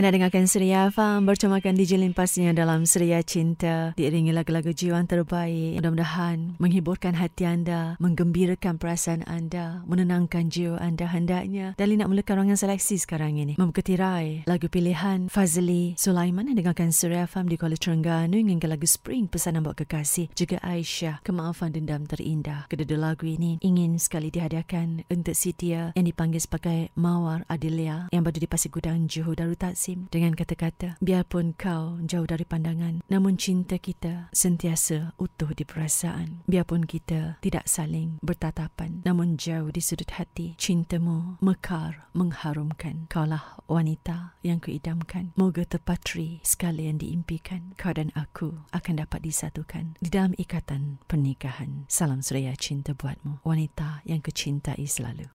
Anda dengarkan Suria Farm bercamakan DJ Limpasnya dalam Suria Cinta diiringi lagu-lagu jiwa terbaik. Mudah-mudahan menghiburkan hati anda, menggembirakan perasaan anda, menenangkan jiwa anda hendaknya. Dan nak mulakan ruangan seleksi sekarang ini. Membuka tirai lagu pilihan Fazli Sulaiman yang dengarkan Suria Farm di Kuala Terengganu hingga lagu Spring pesanan buat kekasih. Juga Aisyah kemaafan dendam terindah. Kedua lagu ini ingin sekali dihadiahkan untuk Sitia yang dipanggil sebagai Mawar Adilia yang berada di Pasir Gudang Johor Darul Taksim dengan kata-kata biarpun kau jauh dari pandangan namun cinta kita sentiasa utuh di perasaan. Biarpun kita tidak saling bertatapan namun jauh di sudut hati cintamu mekar mengharumkan. Kaulah wanita yang kuidamkan. Moga terpatri sekali yang diimpikan. Kau dan aku akan dapat disatukan di dalam ikatan pernikahan. Salam surya cinta buatmu wanita yang kecintai selalu